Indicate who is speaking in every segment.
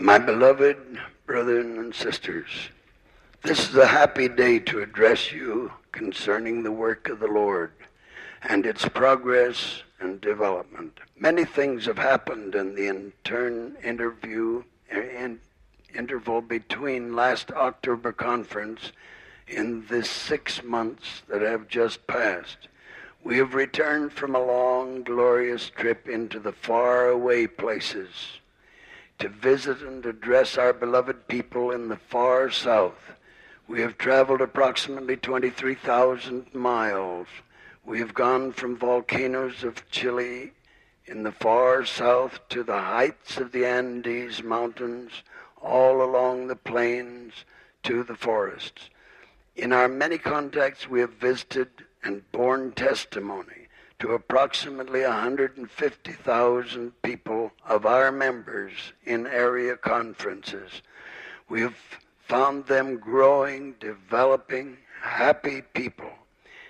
Speaker 1: My beloved brethren and sisters, this is a happy day to address you concerning the work of the Lord and its progress and development. Many things have happened in the intern interview er, in interval between last October conference in this six months that have just passed. We have returned from a long, glorious trip into the far-away places to visit and address our beloved people in the far south. We have traveled approximately 23,000 miles. We have gone from volcanoes of Chile in the far south to the heights of the Andes Mountains, all along the plains to the forests. In our many contacts, we have visited and borne testimony to approximately 150,000 people of our members in area conferences. We have found them growing, developing, happy people.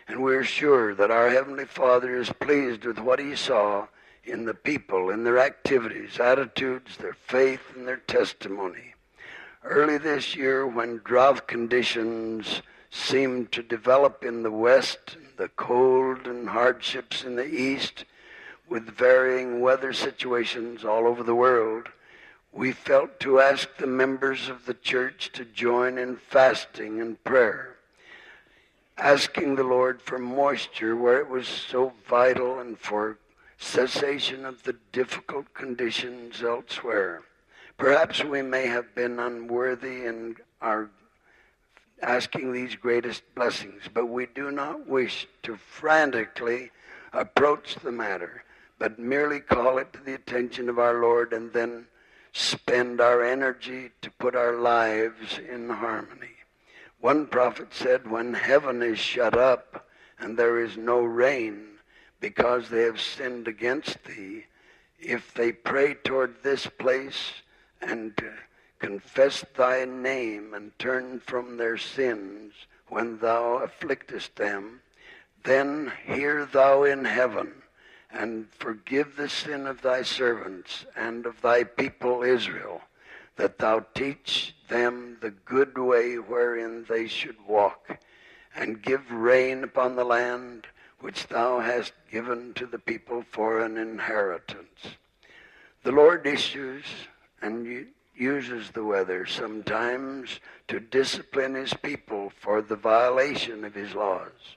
Speaker 1: And we're sure that our Heavenly Father is pleased with what He saw in the people, in their activities, attitudes, their faith, and their testimony. Early this year, when drought conditions seemed to develop in the West the cold and hardships in the east with varying weather situations all over the world, we felt to ask the members of the church to join in fasting and prayer, asking the Lord for moisture where it was so vital and for cessation of the difficult conditions elsewhere. Perhaps we may have been unworthy in our asking these greatest blessings, but we do not wish to frantically approach the matter, but merely call it to the attention of our Lord and then spend our energy to put our lives in harmony. One prophet said, When heaven is shut up and there is no rain because they have sinned against thee, if they pray toward this place and confess thy name and turn from their sins when thou afflictest them, then hear thou in heaven and forgive the sin of thy servants and of thy people Israel, that thou teach them the good way wherein they should walk, and give rain upon the land which thou hast given to the people for an inheritance. The Lord issues and uses the weather sometimes to discipline his people for the violation of his laws.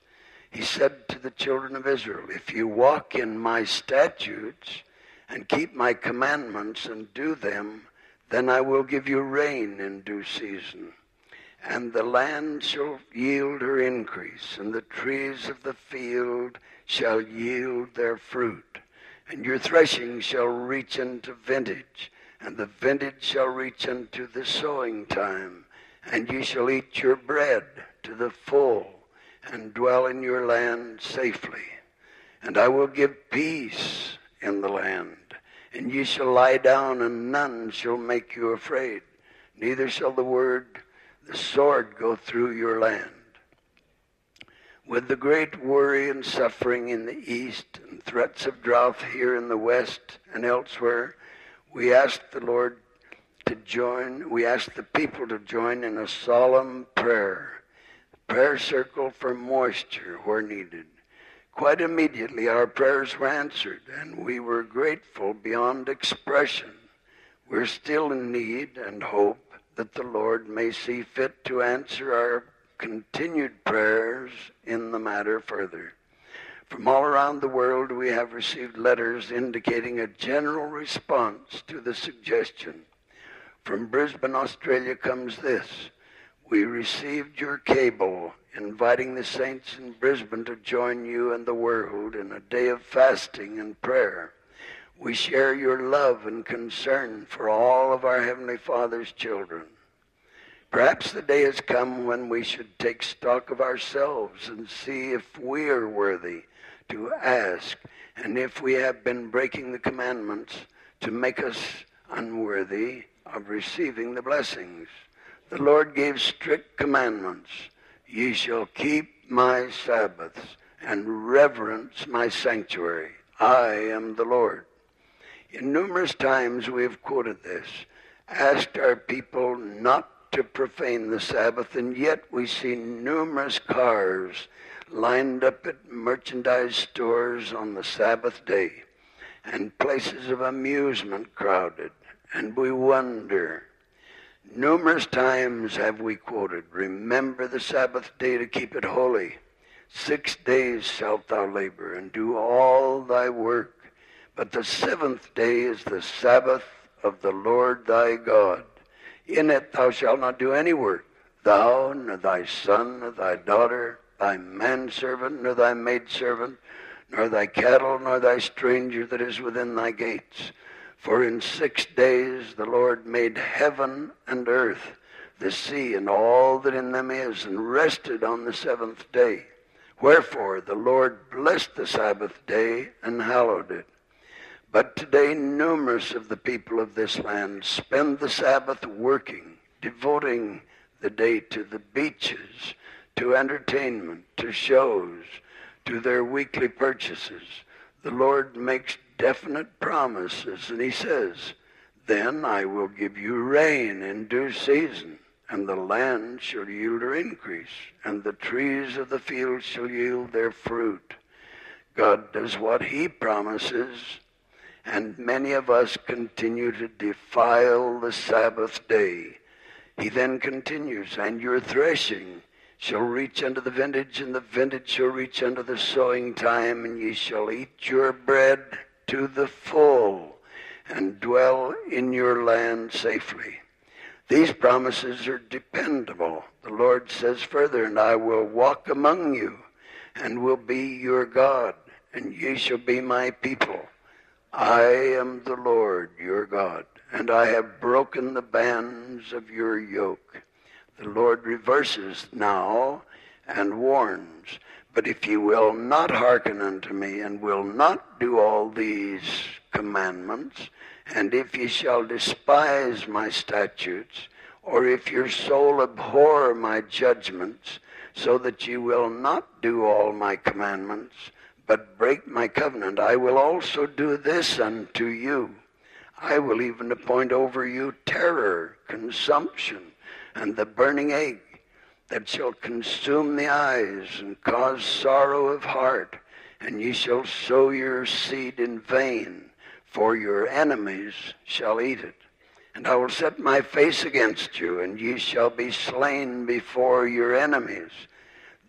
Speaker 1: He said to the children of Israel, If you walk in my statutes and keep my commandments and do them, then I will give you rain in due season. And the land shall yield her increase, and the trees of the field shall yield their fruit. And your threshing shall reach into vintage, and the vintage shall reach unto the sowing time, and ye shall eat your bread to the full, and dwell in your land safely. And I will give peace in the land, and ye shall lie down, and none shall make you afraid. Neither shall the word, the sword, go through your land. With the great worry and suffering in the east, and threats of drought here in the west and elsewhere, we ask the Lord to join, we ask the people to join in a solemn prayer, prayer circle for moisture where needed. Quite immediately, our prayers were answered, and we were grateful beyond expression. We're still in need and hope that the Lord may see fit to answer our continued prayers in the matter further. From all around the world, we have received letters indicating a general response to the suggestion. From Brisbane, Australia comes this. We received your cable inviting the saints in Brisbane to join you and the world in a day of fasting and prayer. We share your love and concern for all of our Heavenly Father's children. Perhaps the day has come when we should take stock of ourselves and see if we are worthy to ask, and if we have been breaking the commandments to make us unworthy of receiving the blessings. The Lord gave strict commandments. Ye shall keep my Sabbaths and reverence my sanctuary. I am the Lord. In numerous times we have quoted this. asked our people not to profane the Sabbath, and yet we see numerous cars lined up at merchandise stores on the Sabbath day and places of amusement crowded. And we wonder, numerous times have we quoted, Remember the Sabbath day to keep it holy. Six days shalt thou labor and do all thy work. But the seventh day is the Sabbath of the Lord thy God. In it thou shalt not do any work, thou, nor thy son, nor thy daughter, thy manservant, nor thy maidservant, nor thy cattle, nor thy stranger that is within thy gates. For in six days the Lord made heaven and earth, the sea, and all that in them is, and rested on the seventh day. Wherefore the Lord blessed the Sabbath day and hallowed it. But today numerous of the people of this land spend the Sabbath working, devoting the day to the beaches, to entertainment, to shows, to their weekly purchases. The Lord makes definite promises, and he says, Then I will give you rain in due season, and the land shall yield her increase, and the trees of the field shall yield their fruit. God does what he promises, and many of us continue to defile the Sabbath day. He then continues, and your threshing shall reach unto the vintage, and the vintage shall reach unto the sowing time, and ye shall eat your bread to the full, and dwell in your land safely. These promises are dependable. The Lord says further, and I will walk among you, and will be your God, and ye shall be my people. I am the Lord your God, and I have broken the bands of your yoke. The Lord reverses now and warns, But if ye will not hearken unto me, and will not do all these commandments, and if ye shall despise my statutes, or if your soul abhor my judgments, so that ye will not do all my commandments, but break my covenant, I will also do this unto you. I will even appoint over you terror, consumption, and the burning egg that shall consume the eyes and cause sorrow of heart, and ye shall sow your seed in vain, for your enemies shall eat it. And I will set my face against you, and ye shall be slain before your enemies.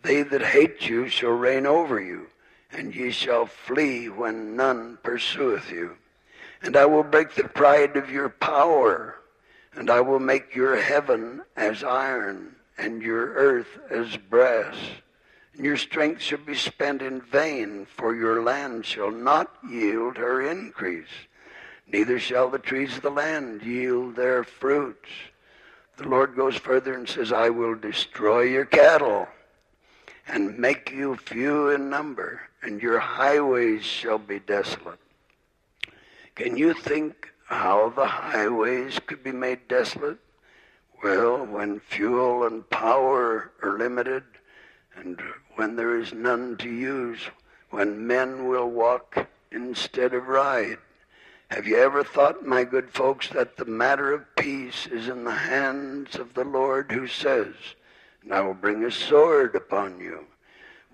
Speaker 1: They that hate you shall reign over you and ye shall flee when none pursueth you. And I will break the pride of your power, and I will make your heaven as iron, and your earth as brass. And your strength shall be spent in vain, for your land shall not yield her increase, neither shall the trees of the land yield their fruits. The Lord goes further and says, I will destroy your cattle and make you few in number, and your highways shall be desolate. Can you think how the highways could be made desolate? Well, when fuel and power are limited, and when there is none to use, when men will walk instead of ride. Have you ever thought, my good folks, that the matter of peace is in the hands of the Lord who says, and I will bring a sword upon you.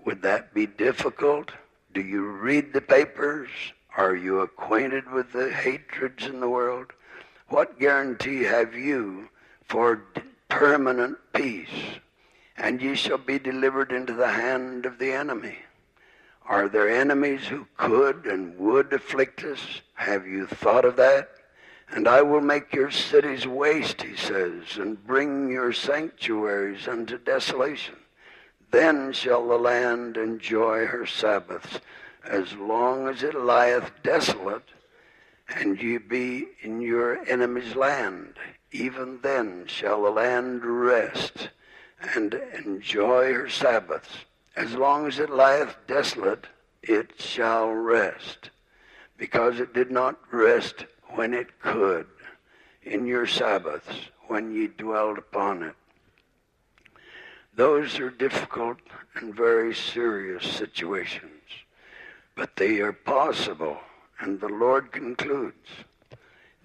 Speaker 1: Would that be difficult? Do you read the papers? Are you acquainted with the hatreds in the world? What guarantee have you for permanent peace? And ye shall be delivered into the hand of the enemy. Are there enemies who could and would afflict us? Have you thought of that? And I will make your cities waste, he says, and bring your sanctuaries unto desolation. Then shall the land enjoy her Sabbaths, as long as it lieth desolate, and ye be in your enemy's land. Even then shall the land rest and enjoy her Sabbaths. As long as it lieth desolate, it shall rest, because it did not rest when it could, in your Sabbaths, when ye dwelled upon it. Those are difficult and very serious situations, but they are possible, and the Lord concludes,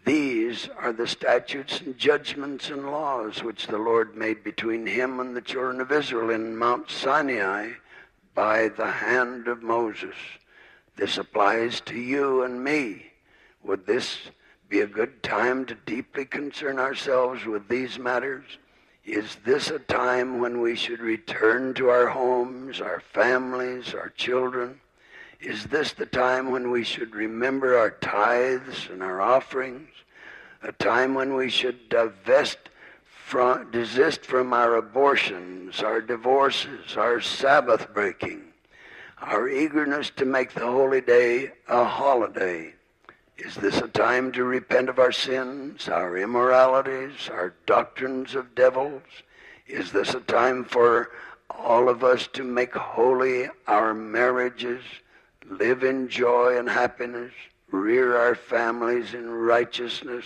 Speaker 1: These are the statutes and judgments and laws which the Lord made between him and the children of Israel in Mount Sinai by the hand of Moses. This applies to you and me. Would this be a good time to deeply concern ourselves with these matters? Is this a time when we should return to our homes, our families, our children? Is this the time when we should remember our tithes and our offerings? A time when we should divest from, desist from our abortions, our divorces, our Sabbath breaking, our eagerness to make the holy day a holiday? Is this a time to repent of our sins, our immoralities, our doctrines of devils? Is this a time for all of us to make holy our marriages? Live in joy and happiness, rear our families in righteousness.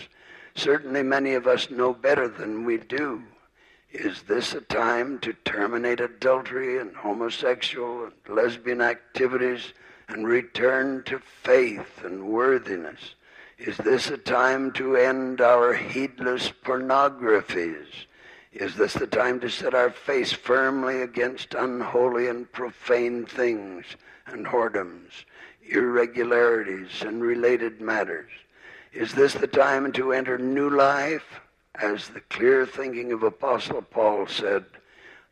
Speaker 1: Certainly many of us know better than we do. Is this a time to terminate adultery and homosexual and lesbian activities and return to faith and worthiness? Is this a time to end our heedless pornographies? Is this the time to set our face firmly against unholy and profane things? And whoredoms, irregularities, and related matters. Is this the time to enter new life? As the clear thinking of Apostle Paul said,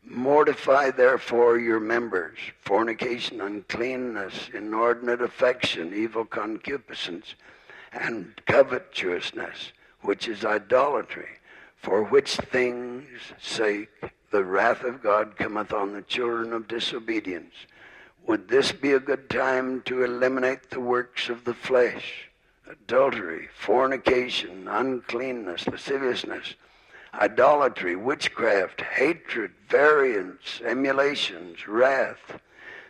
Speaker 1: Mortify therefore your members, fornication, uncleanness, inordinate affection, evil concupiscence, and covetousness, which is idolatry, for which things' sake the wrath of God cometh on the children of disobedience would this be a good time to eliminate the works of the flesh? Adultery, fornication, uncleanness, lasciviousness, idolatry, witchcraft, hatred, variance, emulations, wrath,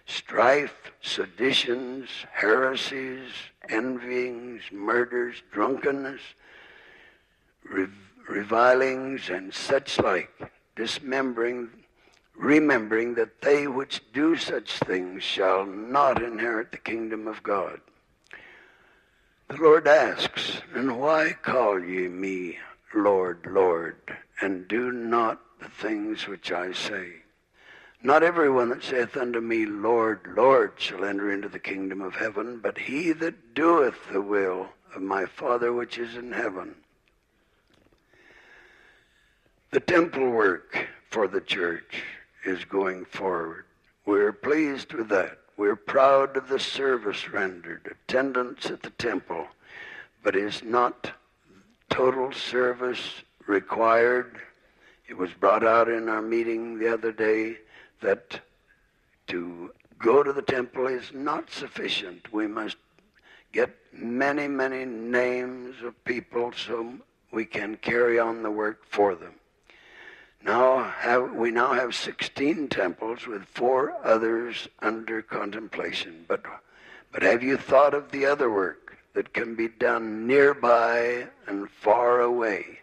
Speaker 1: strife, seditions, heresies, envyings, murders, drunkenness, revilings, and such like, dismembering remembering that they which do such things shall not inherit the kingdom of God. The Lord asks, And why call ye me Lord, Lord, and do not the things which I say? Not every one that saith unto me, Lord, Lord, shall enter into the kingdom of heaven, but he that doeth the will of my Father which is in heaven. The temple work for the church is going forward. We're pleased with that. We're proud of the service rendered, attendance at the temple, but is not total service required? It was brought out in our meeting the other day that to go to the temple is not sufficient. We must get many, many names of people so we can carry on the work for them. Now have, we now have 16 temples with four others under contemplation. But, but have you thought of the other work that can be done nearby and far away?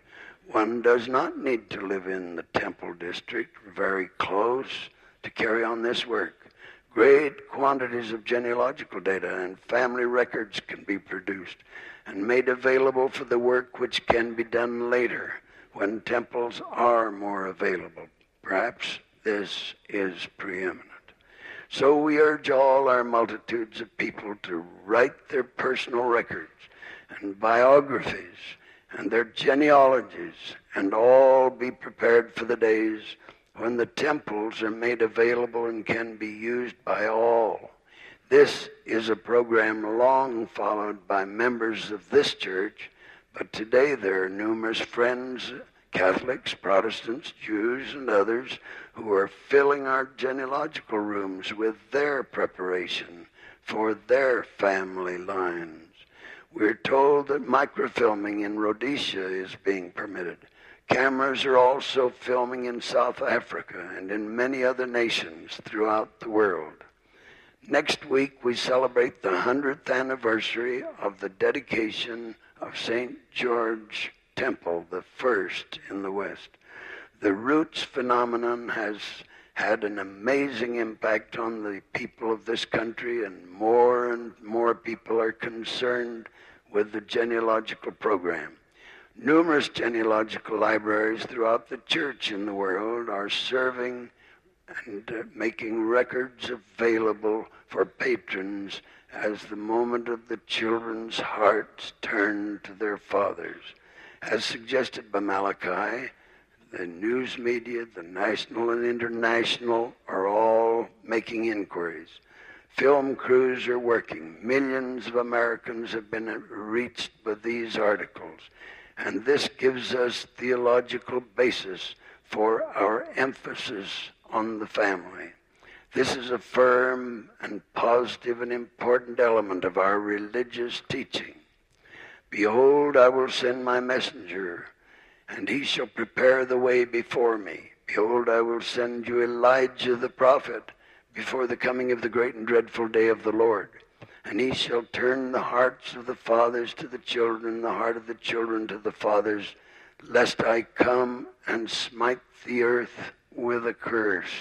Speaker 1: One does not need to live in the temple district very close to carry on this work. Great quantities of genealogical data and family records can be produced and made available for the work which can be done later when temples are more available. Perhaps this is preeminent. So we urge all our multitudes of people to write their personal records and biographies and their genealogies and all be prepared for the days when the temples are made available and can be used by all. This is a program long followed by members of this church but today there are numerous friends, Catholics, Protestants, Jews, and others who are filling our genealogical rooms with their preparation for their family lines. We're told that microfilming in Rhodesia is being permitted. Cameras are also filming in South Africa and in many other nations throughout the world. Next week, we celebrate the 100th anniversary of the dedication of St. George Temple, the first in the West. The roots phenomenon has had an amazing impact on the people of this country, and more and more people are concerned with the genealogical program. Numerous genealogical libraries throughout the church in the world are serving and uh, making records available for patrons as the moment of the children's hearts turn to their fathers. As suggested by Malachi, the news media, the national and international, are all making inquiries. Film crews are working. Millions of Americans have been reached with these articles. And this gives us theological basis for our emphasis on the family. This is a firm and positive and important element of our religious teaching. Behold, I will send my messenger, and he shall prepare the way before me. Behold, I will send you Elijah the prophet before the coming of the great and dreadful day of the Lord. And he shall turn the hearts of the fathers to the children, and the heart of the children to the fathers, lest I come and smite the earth with a curse.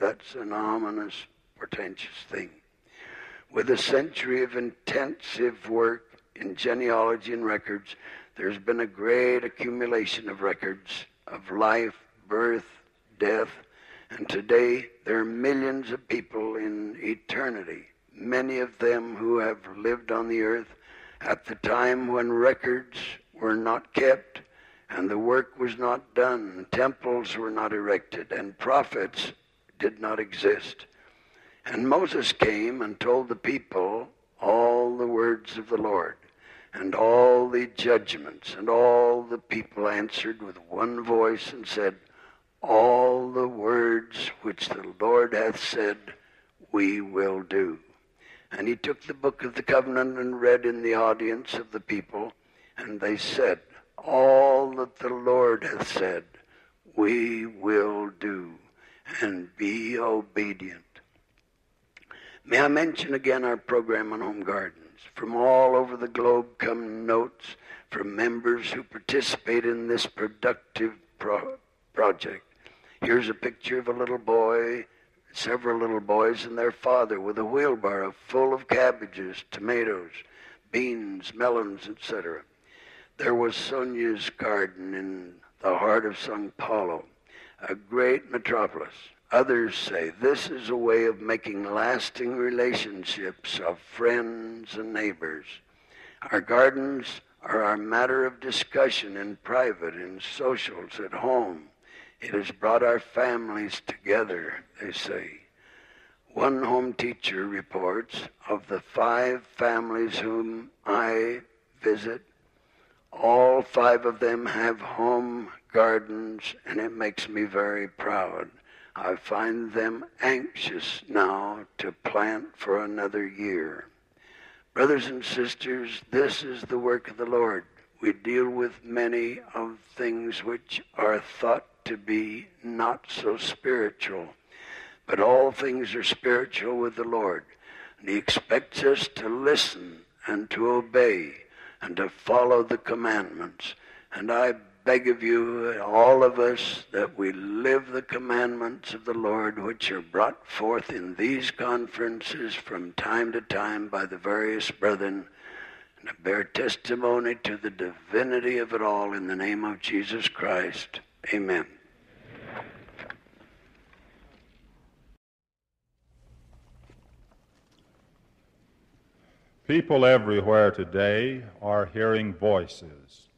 Speaker 1: That's an ominous, portentous thing. With a century of intensive work in genealogy and records, there's been a great accumulation of records of life, birth, death, and today there are millions of people in eternity, many of them who have lived on the earth at the time when records were not kept and the work was not done, temples were not erected, and prophets did not exist. And Moses came and told the people all the words of the Lord and all the judgments, and all the people answered with one voice and said, All the words which the Lord hath said, we will do. And he took the book of the covenant and read in the audience of the people, and they said, All that the Lord hath said, we will do, and be obedient. May I mention again our program on home gardens? From all over the globe come notes from members who participate in this productive pro- project. Here's a picture of a little boy, several little boys, and their father with a wheelbarrow full of cabbages, tomatoes, beans, melons, etc. There was Sonia's garden in the heart of Sao Paulo, a great metropolis. Others say this is a way of making lasting relationships of friends and neighbors. Our gardens are our matter of discussion in private, in socials, at home. It has brought our families together, they say. One home teacher reports of the five families whom I visit, all five of them have home gardens, and it makes me very proud. I find them anxious now to plant for another year. Brothers and sisters, this is the work of the Lord. We deal with many of things which are thought to be not so spiritual, but all things are spiritual with the Lord. And He expects us to listen and to obey and to follow the commandments. And I beg of you, all of us, that we live the commandments of the Lord which are brought forth in these conferences from time to time by the various brethren, and to bear testimony to the divinity of it all in the name of Jesus Christ. Amen.
Speaker 2: People everywhere today are hearing voices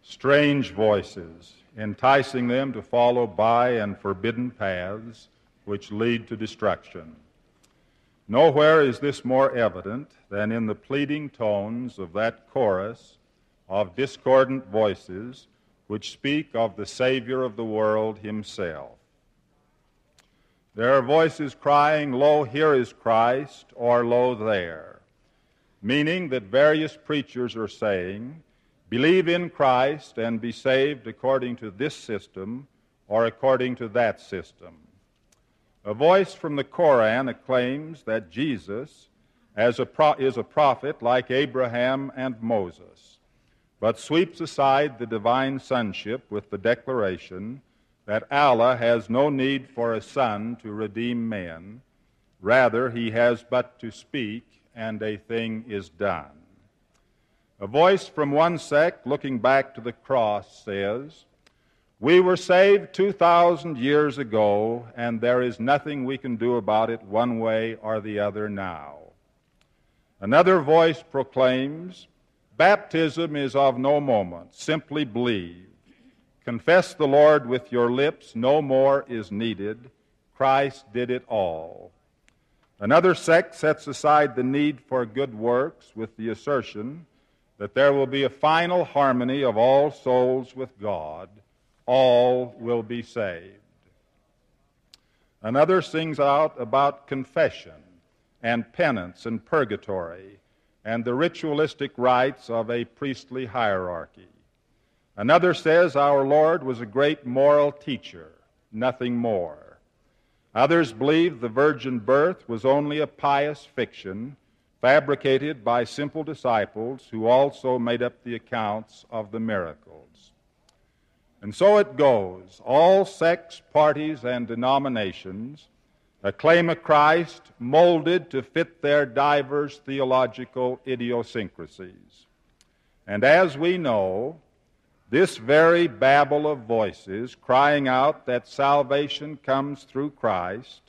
Speaker 2: strange voices, enticing them to follow by and forbidden paths which lead to destruction. Nowhere is this more evident than in the pleading tones of that chorus of discordant voices which speak of the Savior of the world himself. There are voices crying, Lo, here is Christ, or Lo, there, meaning that various preachers are saying, believe in Christ and be saved according to this system or according to that system. A voice from the Koran acclaims that Jesus a pro- is a prophet like Abraham and Moses, but sweeps aside the divine sonship with the declaration that Allah has no need for a son to redeem men. Rather, he has but to speak, and a thing is done. A voice from one sect looking back to the cross says, We were saved 2,000 years ago, and there is nothing we can do about it one way or the other now. Another voice proclaims, Baptism is of no moment. Simply believe. Confess the Lord with your lips. No more is needed. Christ did it all. Another sect sets aside the need for good works with the assertion that there will be a final harmony of all souls with God. All will be saved. Another sings out about confession and penance and purgatory and the ritualistic rites of a priestly hierarchy. Another says our Lord was a great moral teacher, nothing more. Others believe the virgin birth was only a pious fiction fabricated by simple disciples who also made up the accounts of the miracles. And so it goes. All sects, parties, and denominations acclaim a Christ molded to fit their diverse theological idiosyncrasies. And as we know, this very babel of voices crying out that salvation comes through Christ,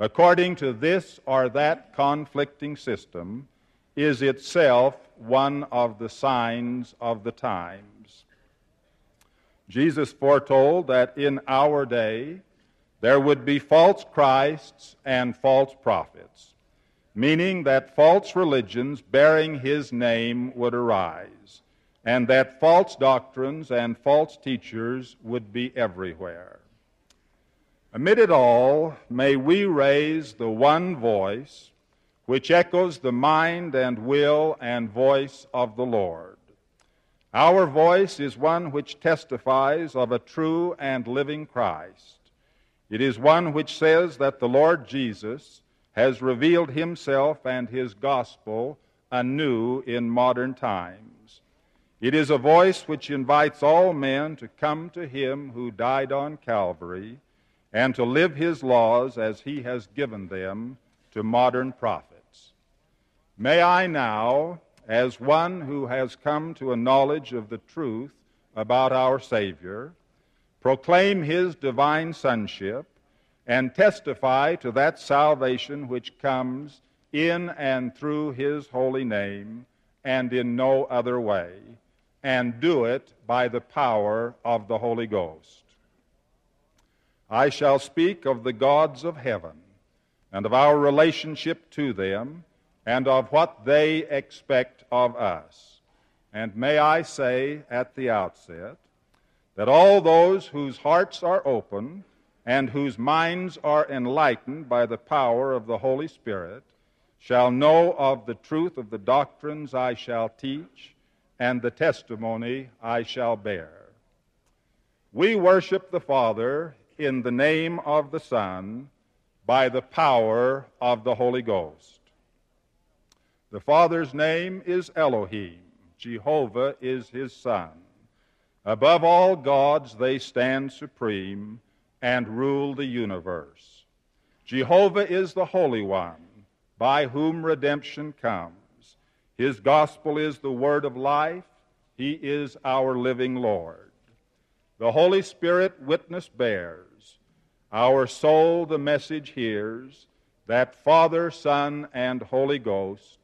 Speaker 2: according to this or that conflicting system, is itself one of the signs of the times. Jesus foretold that in our day, there would be false Christs and false prophets, meaning that false religions bearing his name would arise, and that false doctrines and false teachers would be everywhere. Amid it all, may we raise the one voice which echoes the mind and will and voice of the Lord. Our voice is one which testifies of a true and living Christ it is one which says that the Lord Jesus has revealed himself and his gospel anew in modern times. It is a voice which invites all men to come to him who died on Calvary and to live his laws as he has given them to modern prophets. May I now, as one who has come to a knowledge of the truth about our Savior, proclaim his divine sonship, and testify to that salvation which comes in and through his holy name and in no other way, and do it by the power of the Holy Ghost. I shall speak of the gods of heaven and of our relationship to them and of what they expect of us. And may I say at the outset that all those whose hearts are open and whose minds are enlightened by the power of the Holy Spirit shall know of the truth of the doctrines I shall teach and the testimony I shall bear. We worship the Father in the name of the Son by the power of the Holy Ghost. The Father's name is Elohim. Jehovah is his Son. Above all gods, they stand supreme and rule the universe. Jehovah is the Holy One, by whom redemption comes. His gospel is the word of life. He is our living Lord. The Holy Spirit witness bears. Our soul the message hears that Father, Son, and Holy Ghost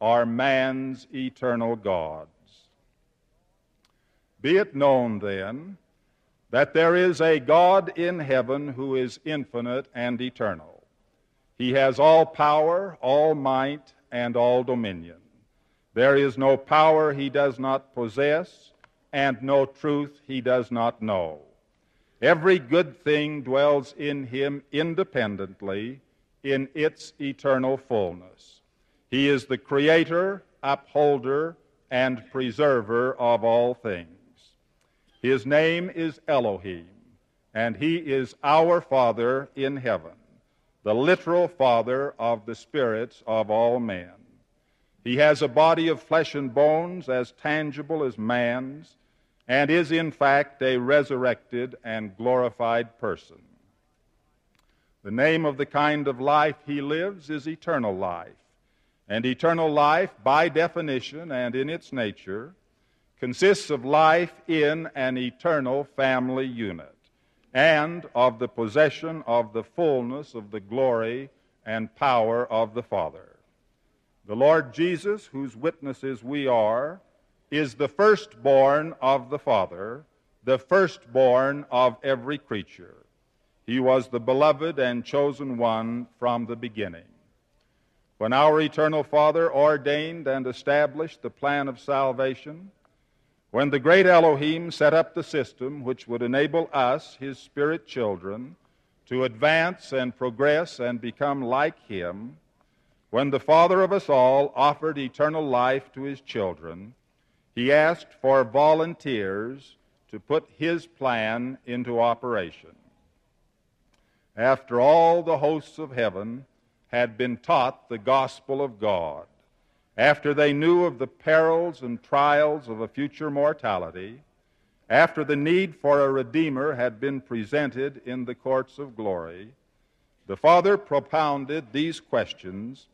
Speaker 2: are man's eternal gods. Be it known, then, that there is a God in heaven who is infinite and eternal. He has all power, all might, and all dominion. There is no power he does not possess, and no truth he does not know. Every good thing dwells in him independently in its eternal fullness. He is the creator, upholder, and preserver of all things. His name is Elohim, and he is our Father in heaven, the literal Father of the spirits of all men. He has a body of flesh and bones as tangible as man's, and is in fact a resurrected and glorified person. The name of the kind of life he lives is eternal life, And eternal life, by definition and in its nature, consists of life in an eternal family unit and of the possession of the fullness of the glory and power of the Father. The Lord Jesus, whose witnesses we are, is the firstborn of the Father, the firstborn of every creature. He was the beloved and chosen one from the beginning. When our eternal Father ordained and established the plan of salvation, when the great Elohim set up the system which would enable us, his spirit children, to advance and progress and become like him, when the Father of us all offered eternal life to his children, he asked for volunteers to put his plan into operation. After all the hosts of heaven had been taught the gospel of God, after they knew of the perils and trials of a future mortality, after the need for a Redeemer had been presented in the courts of glory, the Father propounded these questions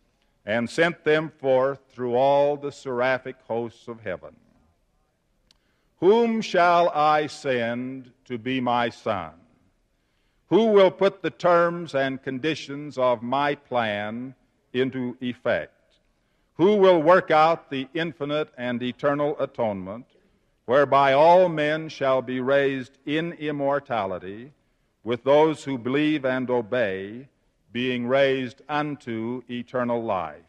Speaker 2: and sent them forth through all the seraphic hosts of heaven. Whom shall I send to be my son? Who will put the terms and conditions of my plan into effect? Who will work out the infinite and eternal atonement, whereby all men shall be raised in immortality, with those who believe and obey, being raised unto eternal life?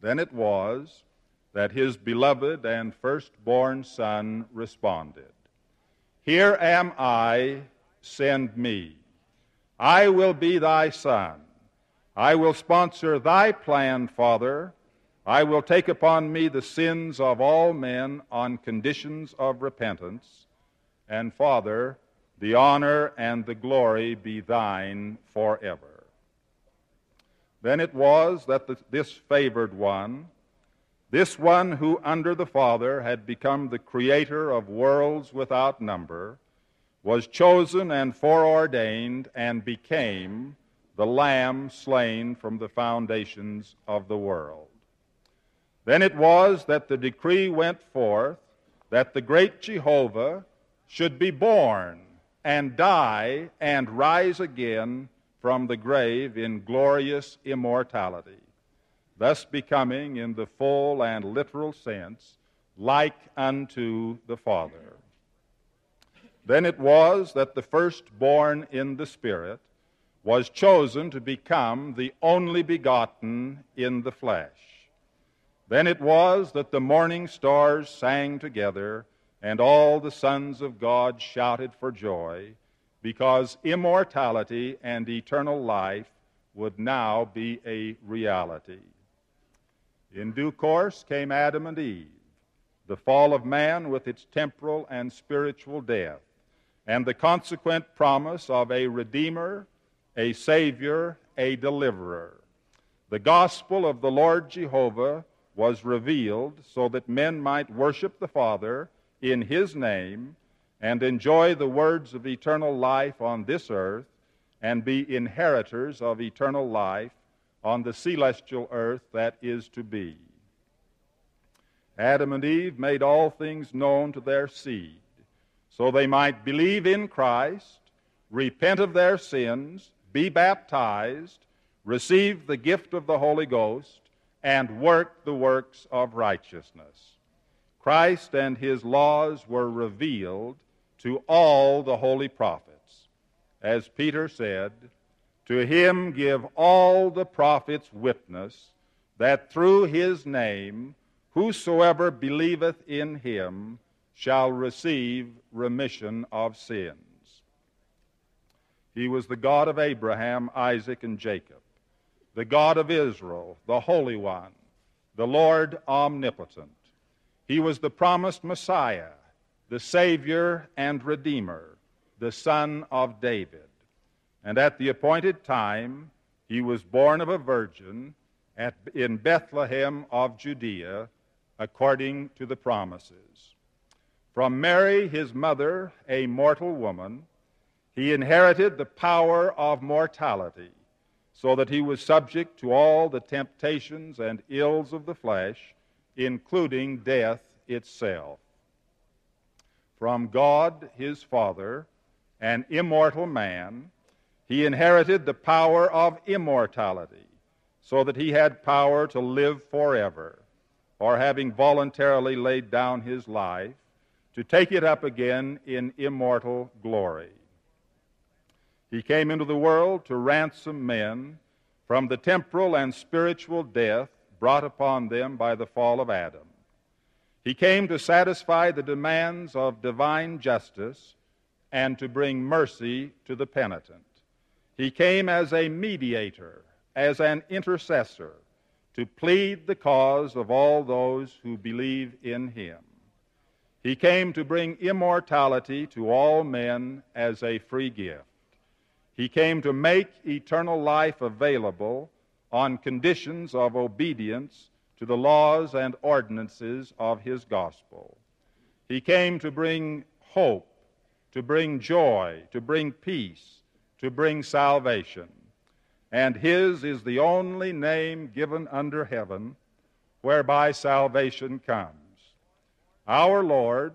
Speaker 2: Then it was that his beloved and firstborn son responded, Here am I, send me. I will be thy son. I will sponsor thy plan, Father. I will take upon me the sins of all men on conditions of repentance. And, Father, the honor and the glory be thine forever. Then it was that the, this favored one, this one who under the Father had become the creator of worlds without number, was chosen and foreordained and became the Lamb slain from the foundations of the world. Then it was that the decree went forth that the great Jehovah should be born and die and rise again from the grave in glorious immortality, thus becoming, in the full and literal sense, like unto the Father. Then it was that the firstborn in the Spirit was chosen to become the only begotten in the flesh. Then it was that the morning stars sang together, and all the sons of God shouted for joy because immortality and eternal life would now be a reality. In due course came Adam and Eve, the fall of man with its temporal and spiritual death, and the consequent promise of a Redeemer, a Savior, a Deliverer. The gospel of the Lord Jehovah was revealed so that men might worship the Father in His name and enjoy the words of eternal life on this earth and be inheritors of eternal life on the celestial earth that is to be. Adam and Eve made all things known to their seed, so they might believe in Christ, repent of their sins, be baptized, receive the gift of the Holy Ghost, and work the works of righteousness. Christ and his laws were revealed to all the holy prophets. As Peter said, To him give all the prophets witness that through his name whosoever believeth in him shall receive remission of sins. He was the God of Abraham, Isaac, and Jacob, the God of Israel, the Holy One, the Lord omnipotent. He was the promised Messiah the Savior and Redeemer, the Son of David. And at the appointed time, he was born of a virgin at, in Bethlehem of Judea, according to the promises. From Mary, his mother, a mortal woman, he inherited the power of mortality, so that he was subject to all the temptations and ills of the flesh, including death itself. From God his Father, an immortal man, he inherited the power of immortality, so that he had power to live forever, or having voluntarily laid down his life, to take it up again in immortal glory. He came into the world to ransom men from the temporal and spiritual death brought upon them by the fall of Adam. He came to satisfy the demands of divine justice and to bring mercy to the penitent. He came as a mediator, as an intercessor, to plead the cause of all those who believe in him. He came to bring immortality to all men as a free gift. He came to make eternal life available on conditions of obedience to the laws and ordinances of his gospel. He came to bring hope, to bring joy, to bring peace, to bring salvation. And his is the only name given under heaven whereby salvation comes. Our Lord,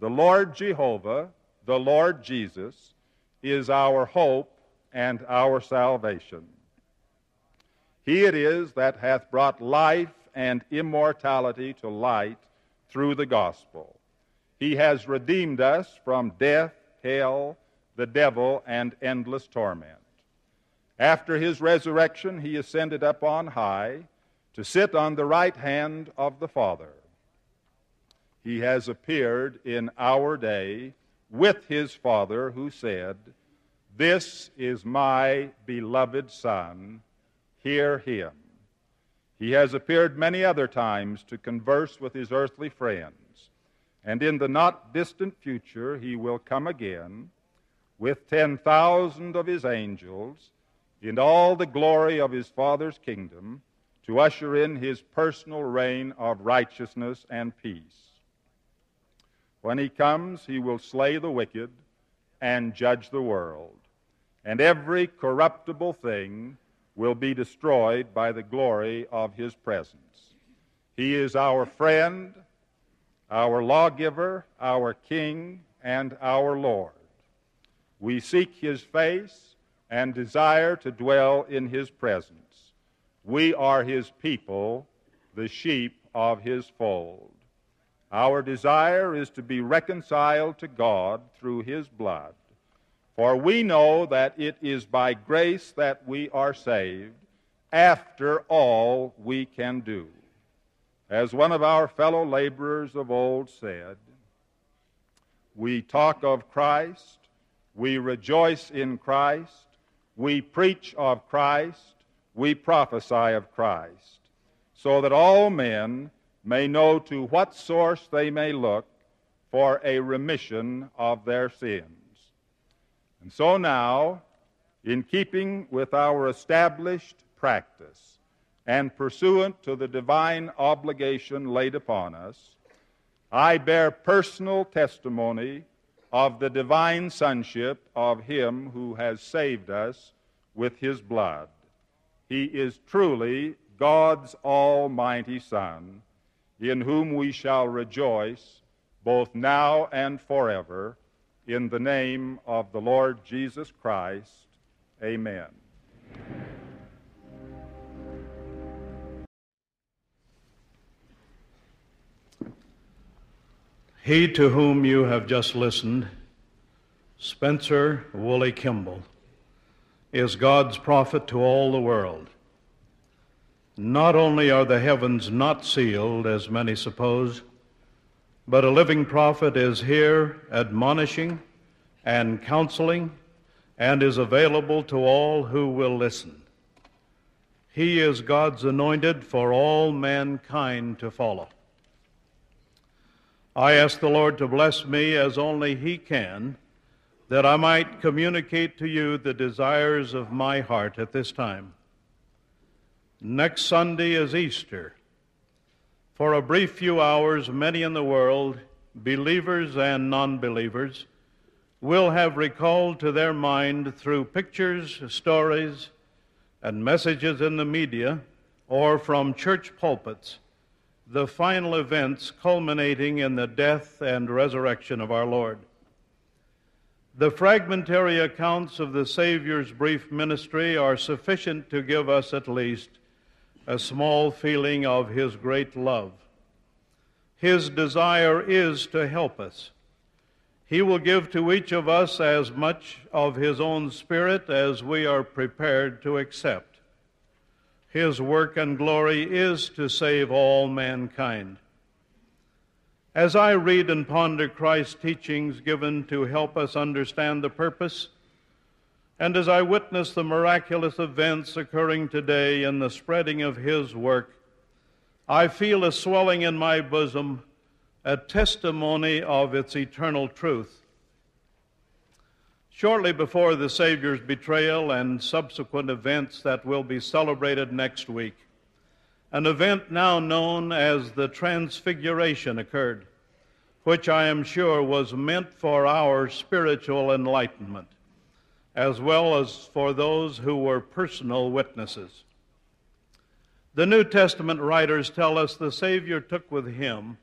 Speaker 2: the Lord Jehovah, the Lord Jesus, is our hope and our salvation. He it is that hath brought life and immortality to light through the gospel. He has redeemed us from death, hell, the devil, and endless torment. After his resurrection, he ascended up on high to sit on the right hand of the Father. He has appeared in our day with his Father, who said, This is my beloved Son, hear him. He has appeared many other times to converse with his earthly friends, and in the not distant future he will come again with 10,000 of his angels in all the glory of his Father's kingdom to usher in his personal reign of righteousness and peace. When he comes, he will slay the wicked and judge the world, and every corruptible thing will be destroyed by the glory of his presence. He is our friend, our lawgiver, our king, and our Lord. We seek his face and desire to dwell in his presence. We are his people, the sheep of his fold. Our desire is to be reconciled to God through his blood. For we know that it is by grace that we are saved, after all we can do. As one of our fellow laborers of old said, we talk of Christ we rejoice in Christ. We preach of Christ. We prophesy of Christ, so that all men may know to what source they may look for a remission of their sins. And so now, in keeping with our established practice and pursuant to the divine obligation laid upon us, I bear personal testimony of the divine sonship of Him who has saved us with His blood. He is truly God's Almighty Son, in whom we shall rejoice both now and forever. In the name of the Lord Jesus Christ, amen.
Speaker 3: He to whom you have just listened, Spencer Woolley Kimball, is God's prophet to all the world. Not only are the heavens not sealed, as many suppose, but a living prophet is here admonishing and counseling and is available to all who will listen. He is God's anointed for all mankind to follow. I ask the Lord to bless me as only He can, that I might communicate to you the desires of my heart at this time. Next Sunday is Easter. For a brief few hours, many in the world, believers and non believers, will have recalled to their mind through pictures, stories, and messages in the media or from church pulpits the final events culminating in the death and resurrection of our Lord. The fragmentary accounts of the Savior's brief ministry are sufficient to give us at least a small feeling of his great love. His desire is to help us. He will give to each of us as much of his own spirit as we are prepared to accept. His work and glory is to save all mankind. As I read and ponder Christ's teachings given to help us understand the purpose, and as I witness the miraculous events occurring today in the spreading of His work, I feel a swelling in my bosom, a testimony of its eternal truth. Shortly before the Savior's betrayal and subsequent events that will be celebrated next week, an event now known as the Transfiguration occurred, which I am sure was meant for our spiritual enlightenment, as well as for those who were personal witnesses. The New Testament writers tell us the Savior took with him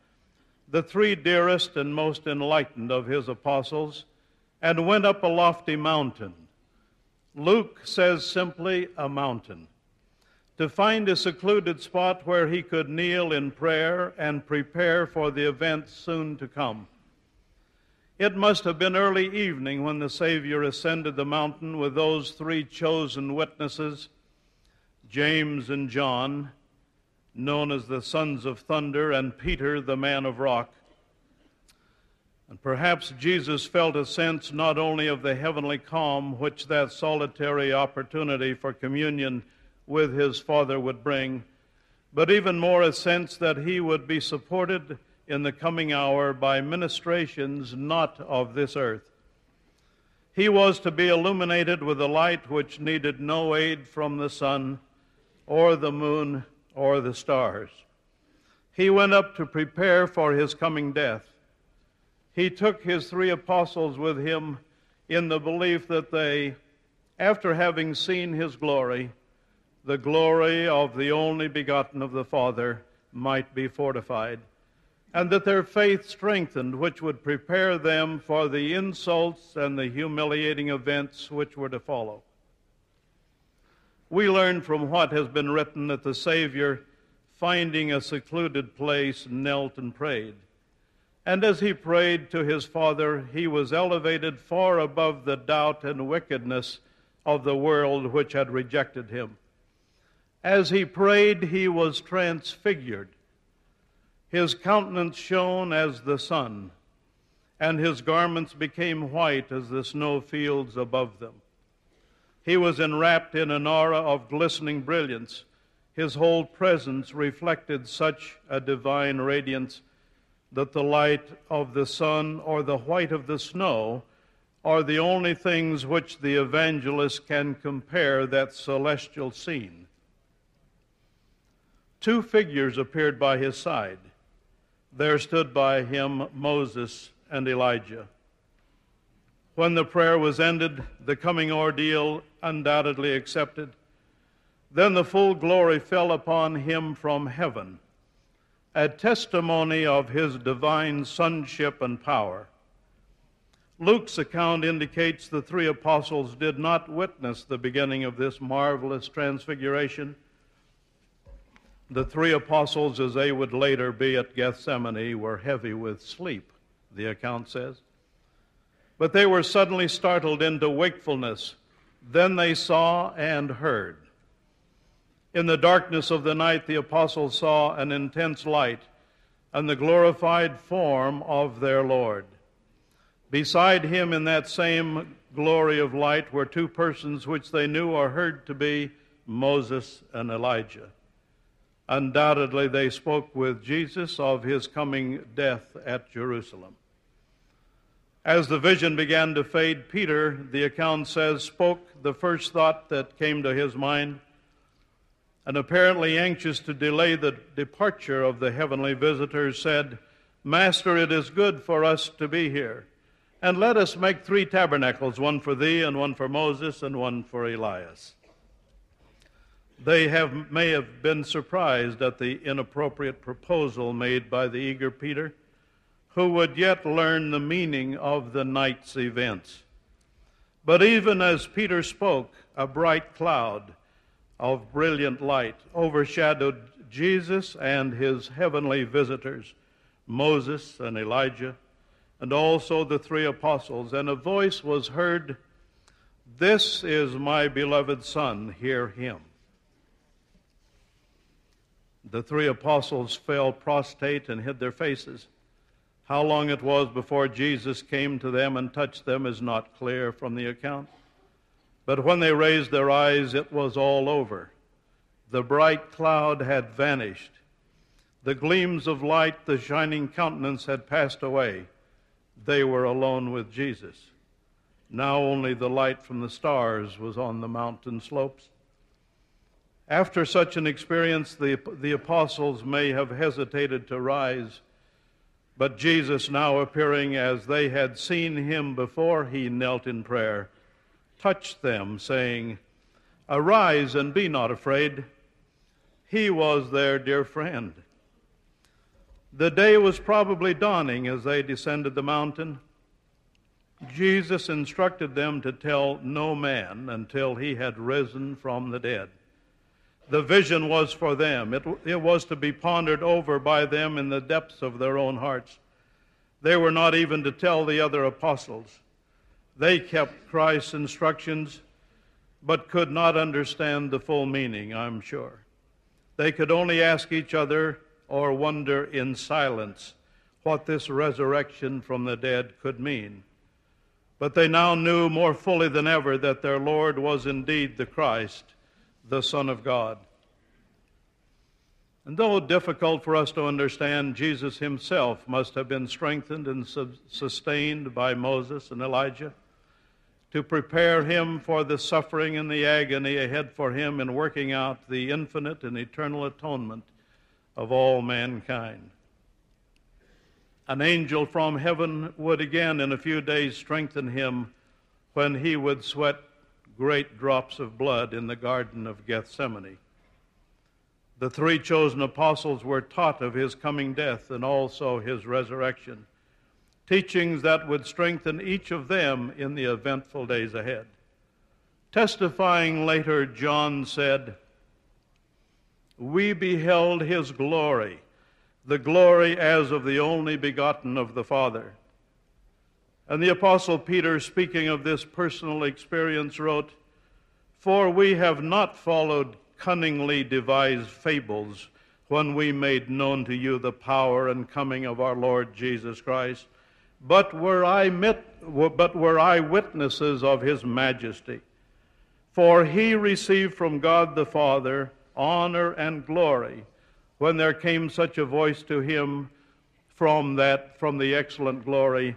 Speaker 3: the three dearest and most enlightened of his apostles and went up a lofty mountain. Luke says simply a mountain to find a secluded spot where he could kneel in prayer and prepare for the events soon to come. It must have been early evening when the Savior ascended the mountain with those three chosen witnesses, James and John, known as the sons of thunder, and Peter, the man of rock. And perhaps Jesus felt a sense not only of the heavenly calm which that solitary opportunity for communion with his Father would bring, but even more a sense that he would be supported in the coming hour by ministrations not of this earth. He was to be illuminated with a light which needed no aid from the sun or the moon or the stars. He went up to prepare for his coming death. He took his three apostles with him in the belief that they, after having seen his glory, the glory of the only begotten of the Father might be fortified, and that their faith strengthened, which would prepare them for the insults and the humiliating events which were to follow. We learn from what has been written that the Savior, finding a secluded place, knelt and prayed. And as he prayed to his Father, he was elevated far above the doubt and wickedness of the world which had rejected him. As he prayed, he was transfigured. His countenance shone as the sun, and his garments became white as the snow fields above them. He was enwrapped in an aura of glistening brilliance. His whole presence reflected such a divine radiance that the light of the sun or the white of the snow are the only things which the evangelist can compare that celestial scene two figures appeared by his side. There stood by him Moses and Elijah. When the prayer was ended, the coming ordeal undoubtedly accepted, then the full glory fell upon him from heaven, a testimony of his divine sonship and power. Luke's account indicates the three apostles did not witness the beginning of this marvelous transfiguration the three apostles, as they would later be at Gethsemane, were heavy with sleep, the account says. But they were suddenly startled into wakefulness. Then they saw and heard. In the darkness of the night, the apostles saw an intense light and the glorified form of their Lord. Beside him, in that same glory of light, were two persons which they knew or heard to be Moses and Elijah. Undoubtedly, they spoke with Jesus of his coming death at Jerusalem. As the vision began to fade, Peter, the account says, spoke the first thought that came to his mind, and apparently anxious to delay the departure of the heavenly visitors, said, Master, it is good for us to be here. And let us make three tabernacles one for thee, and one for Moses, and one for Elias. They have, may have been surprised at the inappropriate proposal made by the eager Peter, who would yet learn the meaning of the night's events. But even as Peter spoke, a bright cloud of brilliant light overshadowed Jesus and his heavenly visitors, Moses and Elijah, and also the three apostles. And a voice was heard This is my beloved Son, hear him. The three apostles fell prostrate and hid their faces. How long it was before Jesus came to them and touched them is not clear from the account. But when they raised their eyes, it was all over. The bright cloud had vanished. The gleams of light, the shining countenance had passed away. They were alone with Jesus. Now only the light from the stars was on the mountain slopes. After such an experience, the, the apostles may have hesitated to rise, but Jesus, now appearing as they had seen him before he knelt in prayer, touched them, saying, Arise and be not afraid. He was their dear friend. The day was probably dawning as they descended the mountain. Jesus instructed them to tell no man until he had risen from the dead. The vision was for them, it, it was to be pondered over by them in the depths of their own hearts. They were not even to tell the other apostles. They kept Christ's instructions, but could not understand the full meaning, I'm sure. They could only ask each other or wonder in silence what this resurrection from the dead could mean. But they now knew more fully than ever that their Lord was indeed the Christ the Son of God. And though difficult for us to understand, Jesus himself must have been strengthened and sustained by Moses and Elijah to prepare him for the suffering and the agony ahead for him in working out the infinite and eternal atonement of all mankind. An angel from heaven would again in a few days strengthen him when he would sweat great drops of blood in the Garden of Gethsemane. The three chosen apostles were taught of his coming death and also his resurrection, teachings that would strengthen each of them in the eventful days ahead. Testifying later, John said, We beheld his glory, the glory as of the only begotten of the Father and the Apostle Peter, speaking of this personal experience, wrote, For we have not followed cunningly devised fables when we made known to you the power and coming of our Lord Jesus Christ, but were, I mit, but were eyewitnesses of his majesty. For he received from God the Father honor and glory when there came such a voice to him from that from the excellent glory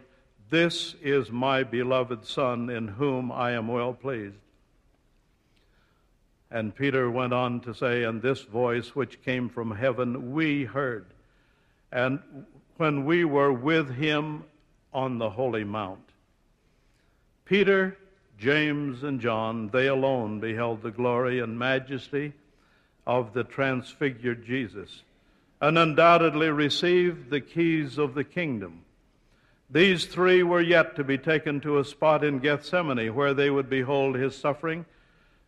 Speaker 3: this is my beloved Son, in whom I am well pleased. And Peter went on to say, And this voice which came from heaven we heard, and when we were with him on the holy mount. Peter, James, and John, they alone beheld the glory and majesty of the transfigured Jesus, and undoubtedly received the keys of the kingdom these three were yet to be taken to a spot in Gethsemane where they would behold his suffering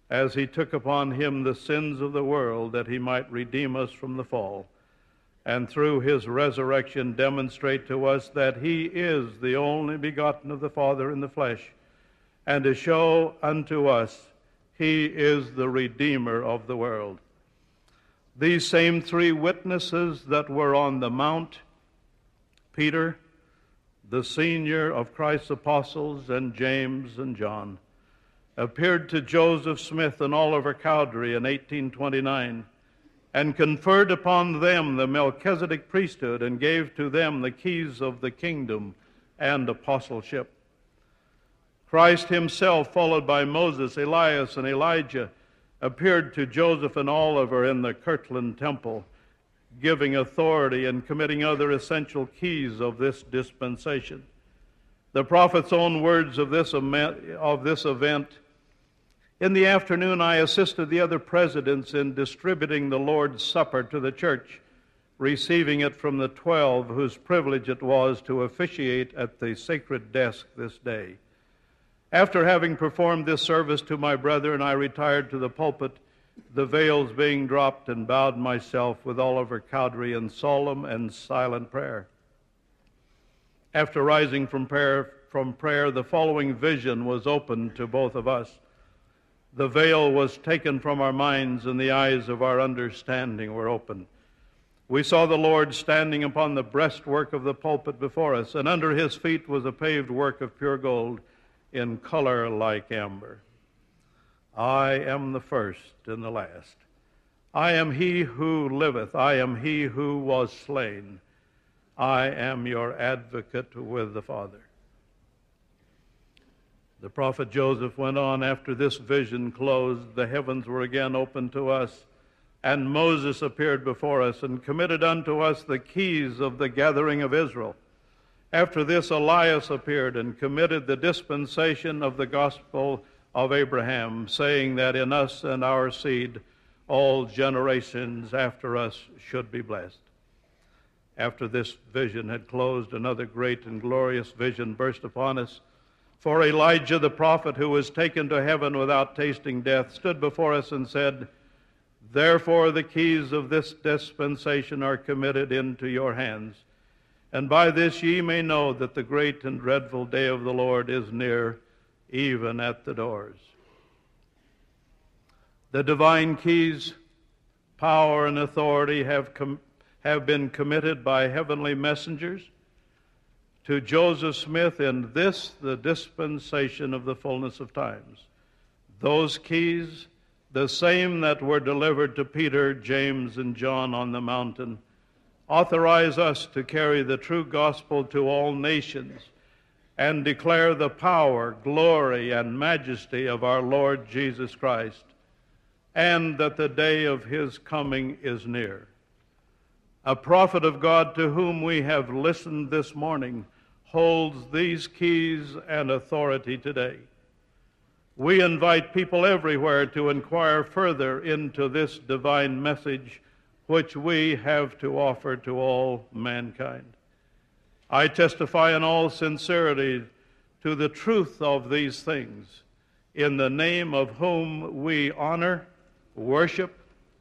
Speaker 3: as he took upon him the sins of the world that he might redeem us from the fall, and through his resurrection demonstrate to us that he is the only begotten of the Father in the flesh, and to show unto us he is the Redeemer of the world. These same three witnesses that were on the mount, Peter, the senior of Christ's apostles, and James and John, appeared to Joseph Smith and Oliver Cowdery in 1829 and conferred upon them the Melchizedek priesthood and gave to them the keys of the kingdom and apostleship. Christ himself, followed by Moses, Elias, and Elijah, appeared to Joseph and Oliver in the Kirtland Temple giving authority and committing other essential keys of this dispensation. The prophet's own words of this, of this event In the afternoon, I assisted the other presidents in distributing the Lord's Supper to the church, receiving it from the twelve whose privilege it was to officiate at the sacred desk this day. After having performed this service to my brethren, I retired to the pulpit, the veils being dropped, and bowed myself with Oliver Cowdery in solemn and silent prayer. After rising from prayer, from prayer, the following vision was opened to both of us. The veil was taken from our minds, and the eyes of our understanding were opened. We saw the Lord standing upon the breastwork of the pulpit before us, and under his feet was a paved work of pure gold in color like amber. I am the first and the last. I am he who liveth. I am he who was slain. I am your advocate with the Father. The prophet Joseph went on after this vision closed, the heavens were again opened to us, and Moses appeared before us and committed unto us the keys of the gathering of Israel. After this, Elias appeared and committed the dispensation of the gospel of Abraham, saying that in us and our seed all generations after us should be blessed. After this vision had closed, another great and glorious vision burst upon us. For Elijah the prophet, who was taken to heaven without tasting death, stood before us and said, Therefore the keys of this dispensation are committed into your hands. And by this ye may know that the great and dreadful day of the Lord is near, even at the doors. The divine keys, power, and authority have, com- have been committed by heavenly messengers to Joseph Smith in this, the dispensation of the fullness of times. Those keys, the same that were delivered to Peter, James, and John on the mountain, authorize us to carry the true gospel to all nations and declare the power, glory, and majesty of our Lord Jesus Christ, and that the day of his coming is near. A prophet of God to whom we have listened this morning holds these keys and authority today. We invite people everywhere to inquire further into this divine message which we have to offer to all mankind. I testify in all sincerity to the truth of these things, in the name of whom we honor, worship,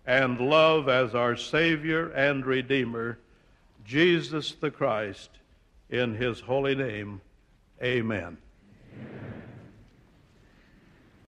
Speaker 3: and love as our Savior and Redeemer, Jesus the Christ, in his holy name. Amen.